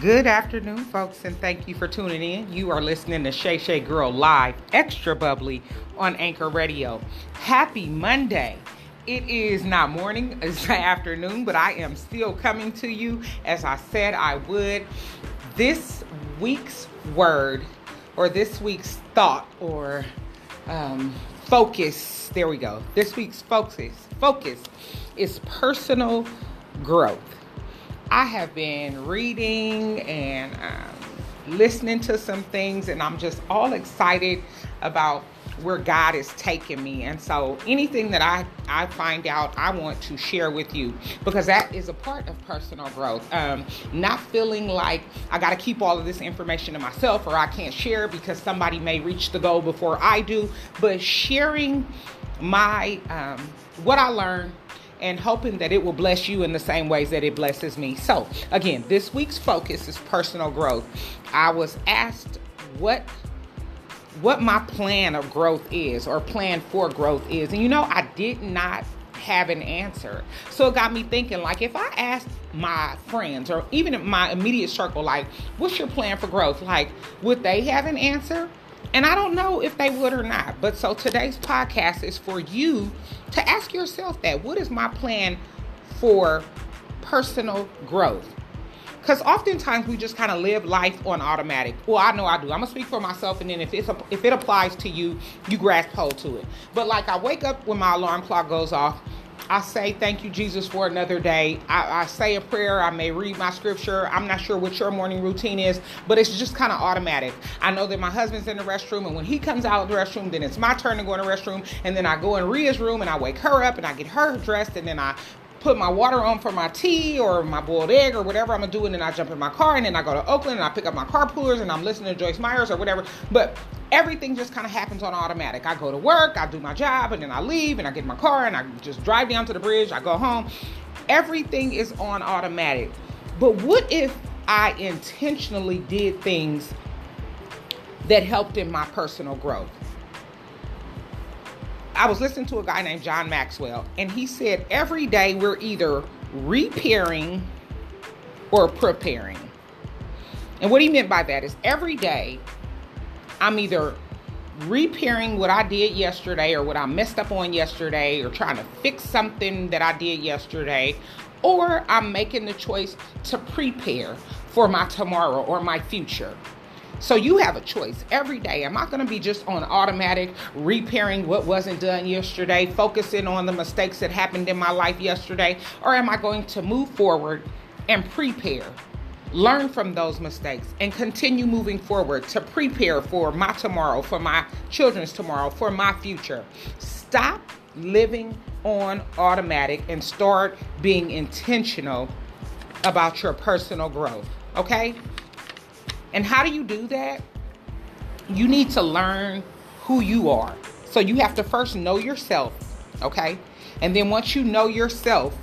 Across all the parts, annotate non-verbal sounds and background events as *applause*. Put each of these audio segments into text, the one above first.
Good afternoon, folks, and thank you for tuning in. You are listening to Shay Shay Girl Live, extra bubbly on Anchor Radio. Happy Monday. It is not morning, *laughs* it's afternoon, but I am still coming to you as I said I would. This week's word, or this week's thought, or um, focus, there we go. This week's focus, focus is personal growth. I have been reading and um, listening to some things, and I'm just all excited about where God is taking me. And so anything that I, I find out, I want to share with you because that is a part of personal growth. Um, not feeling like I got to keep all of this information to myself or I can't share because somebody may reach the goal before I do, but sharing my um, what I learned and hoping that it will bless you in the same ways that it blesses me. So, again, this week's focus is personal growth. I was asked what what my plan of growth is or plan for growth is. And you know, I did not have an answer. So it got me thinking like if I asked my friends or even my immediate circle like what's your plan for growth? Like would they have an answer? And I don't know if they would or not. But so today's podcast is for you to ask yourself that what is my plan for personal growth? Because oftentimes we just kind of live life on automatic. Well, I know I do. I'm gonna speak for myself, and then if it's a, if it applies to you, you grasp hold to it. But like I wake up when my alarm clock goes off, I say thank you, Jesus, for another day. I, I, say a prayer. I may read my scripture. I'm not sure what your morning routine is, but it's just kind of automatic. I know that my husband's in the restroom, and when he comes out of the restroom, then it's my turn to go in the restroom, and then I go in Ria's room and I wake her up and I get her dressed, and then I put my water on for my tea or my boiled egg or whatever I'm gonna do, and then I jump in my car and then I go to Oakland and I pick up my carpoolers and I'm listening to Joyce Myers or whatever. But everything just kind of happens on automatic. I go to work, I do my job, and then I leave and I get in my car and I just drive down to the bridge, I go home. Everything is on automatic. But what if I intentionally did things that helped in my personal growth? I was listening to a guy named John Maxwell, and he said every day we're either repairing or preparing. And what he meant by that is every day I'm either repairing what I did yesterday or what I messed up on yesterday or trying to fix something that I did yesterday, or I'm making the choice to prepare for my tomorrow or my future. So you have a choice every day. Am I going to be just on automatic, repairing what wasn't done yesterday, focusing on the mistakes that happened in my life yesterday? Or am I going to move forward and prepare? Learn from those mistakes and continue moving forward to prepare for my tomorrow, for my children's tomorrow, for my future. Stop living on automatic and start being intentional about your personal growth. Okay? And how do you do that? You need to learn who you are. So you have to first know yourself, okay? And then once you know yourself,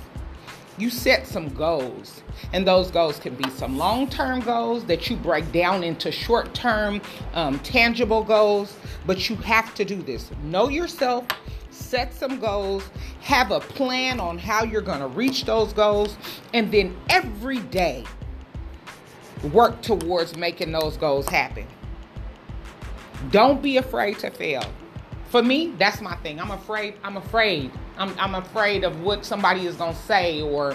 you set some goals. And those goals can be some long term goals that you break down into short term, um, tangible goals. But you have to do this. Know yourself, set some goals, have a plan on how you're going to reach those goals. And then every day, work towards making those goals happen. Don't be afraid to fail. For me, that's my thing. I'm afraid. I'm afraid. I'm, I'm afraid of what somebody is going to say, or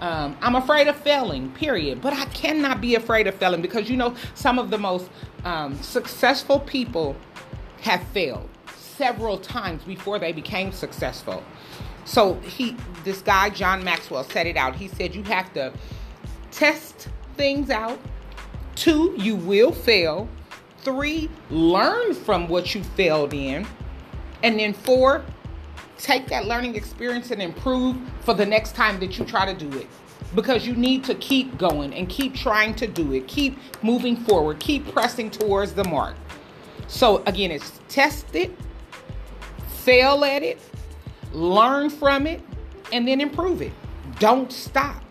um, I'm afraid of failing, period. But I cannot be afraid of failing because you know, some of the most um, successful people have failed several times before they became successful. So he, this guy, John Maxwell, said it out. He said, You have to test things out. Two, you will fail. Three, learn from what you failed in. And then four, take that learning experience and improve for the next time that you try to do it. Because you need to keep going and keep trying to do it. Keep moving forward. Keep pressing towards the mark. So, again, it's test it, fail at it, learn from it, and then improve it. Don't stop.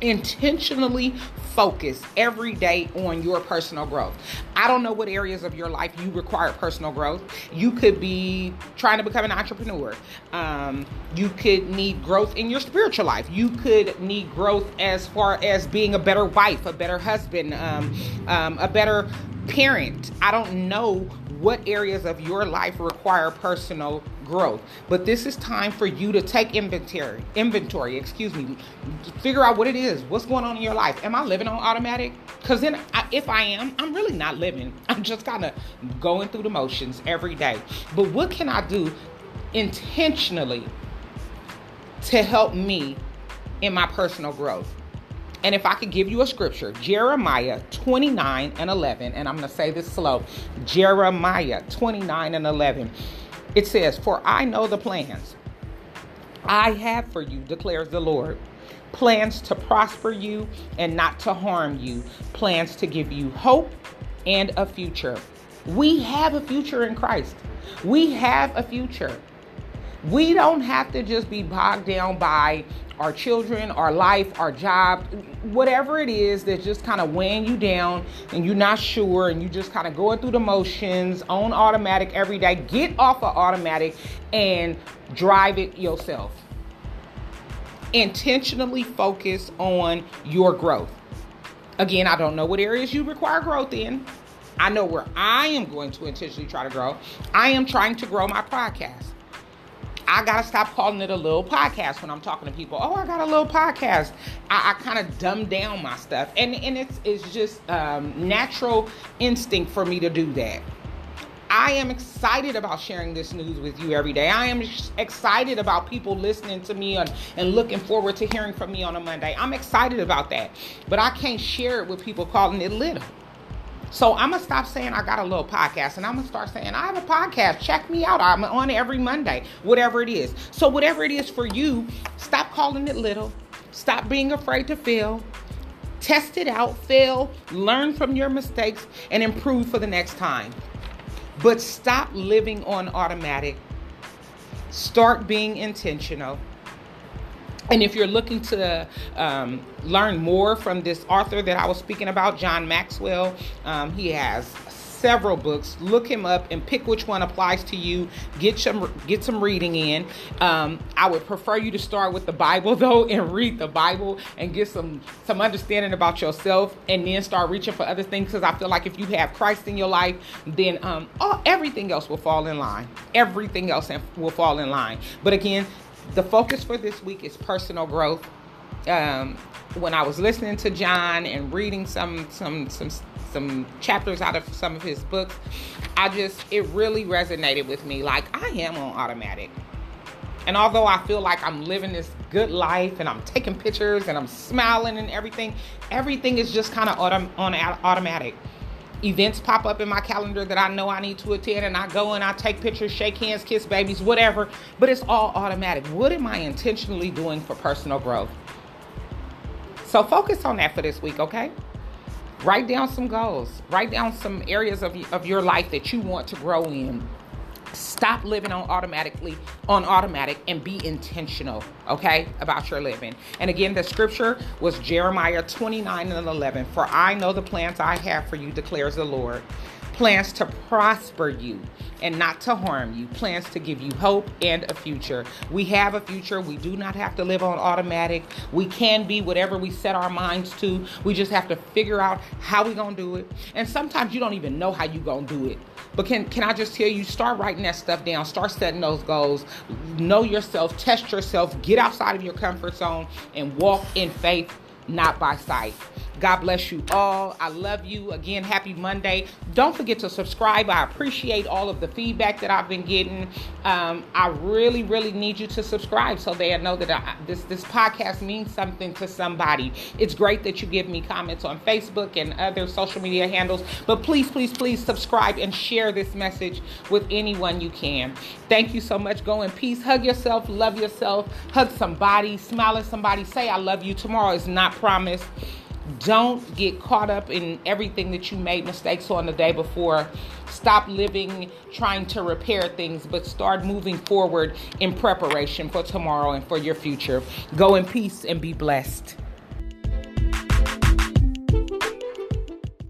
Intentionally focus every day on your personal growth. I don't know what areas of your life you require personal growth. You could be trying to become an entrepreneur. Um, you could need growth in your spiritual life. You could need growth as far as being a better wife, a better husband, um, um, a better parent. I don't know what areas of your life require personal growth. But this is time for you to take inventory, inventory, excuse me, figure out what it is. What's going on in your life? Am I living on automatic? Because then, I, if I am, I'm really not living. *laughs* I'm just kind of going through the motions every day. But what can I do intentionally to help me in my personal growth? And if I could give you a scripture, Jeremiah 29 and 11, and I'm going to say this slow Jeremiah 29 and 11. It says, For I know the plans I have for you, declares the Lord. Plans to prosper you and not to harm you, plans to give you hope and a future. We have a future in Christ. We have a future. We don't have to just be bogged down by our children, our life, our job, whatever it is that's just kind of weighing you down and you're not sure and you just kind of going through the motions on automatic every day. Get off of automatic and drive it yourself. Intentionally focus on your growth. Again, I don't know what areas you require growth in. I know where I am going to intentionally try to grow. I am trying to grow my podcast. I gotta stop calling it a little podcast when I'm talking to people. Oh, I got a little podcast. I, I kind of dumb down my stuff, and and it's it's just um, natural instinct for me to do that. I am excited about sharing this news with you every day. I am excited about people listening to me and, and looking forward to hearing from me on a Monday. I'm excited about that. But I can't share it with people calling it little. So I'm gonna stop saying I got a little podcast and I'm gonna start saying I have a podcast. Check me out. I'm on every Monday, whatever it is. So whatever it is for you, stop calling it little. Stop being afraid to fail. Test it out, fail, learn from your mistakes, and improve for the next time. But stop living on automatic. Start being intentional. And if you're looking to um, learn more from this author that I was speaking about, John Maxwell, um, he has several books. Look him up and pick which one applies to you. Get some get some reading in. Um, I would prefer you to start with the Bible *laughs* though and read the Bible and get some some understanding about yourself, and then start reaching for other things. Because I feel like if you have Christ in your life, then um, all, everything else will fall in line. Everything else will fall in line. But again, the focus for this week is personal growth. Um, when I was listening to John and reading some some some some chapters out of some of his books, I just it really resonated with me. Like I am on automatic. And although I feel like I'm living this good life and I'm taking pictures and I'm smiling and everything, everything is just kind of autom- on automatic events pop up in my calendar that I know I need to attend, and I go and I take pictures, shake hands, kiss babies, whatever, but it's all automatic. What am I intentionally doing for personal growth? So focus on that for this week, okay? Write down some goals, write down some areas of, of your life that you want to grow in Stop living on automatically on automatic and be intentional, okay, about your living. And again, the scripture was Jeremiah 29 and 11. For I know the plans I have for you, declares the Lord plans to prosper you and not to harm you, plans to give you hope and a future. We have a future. We do not have to live on automatic. We can be whatever we set our minds to. We just have to figure out how we're going to do it. And sometimes you don't even know how you're going to do it. But can can I just tell you start writing that stuff down, start setting those goals, know yourself, test yourself, get outside of your comfort zone and walk in faith, not by sight. God bless you all. I love you. Again, happy Monday. Don't forget to subscribe. I appreciate all of the feedback that I've been getting. Um, I really, really need you to subscribe so they know that I, this this podcast means something to somebody. It's great that you give me comments on Facebook and other social media handles, but please, please, please subscribe and share this message with anyone you can. Thank you so much. Go in peace. Hug yourself. Love yourself. Hug somebody. Smile at somebody. Say I love you. Tomorrow is not promised. Don't get caught up in everything that you made mistakes on the day before. Stop living trying to repair things, but start moving forward in preparation for tomorrow and for your future. Go in peace and be blessed.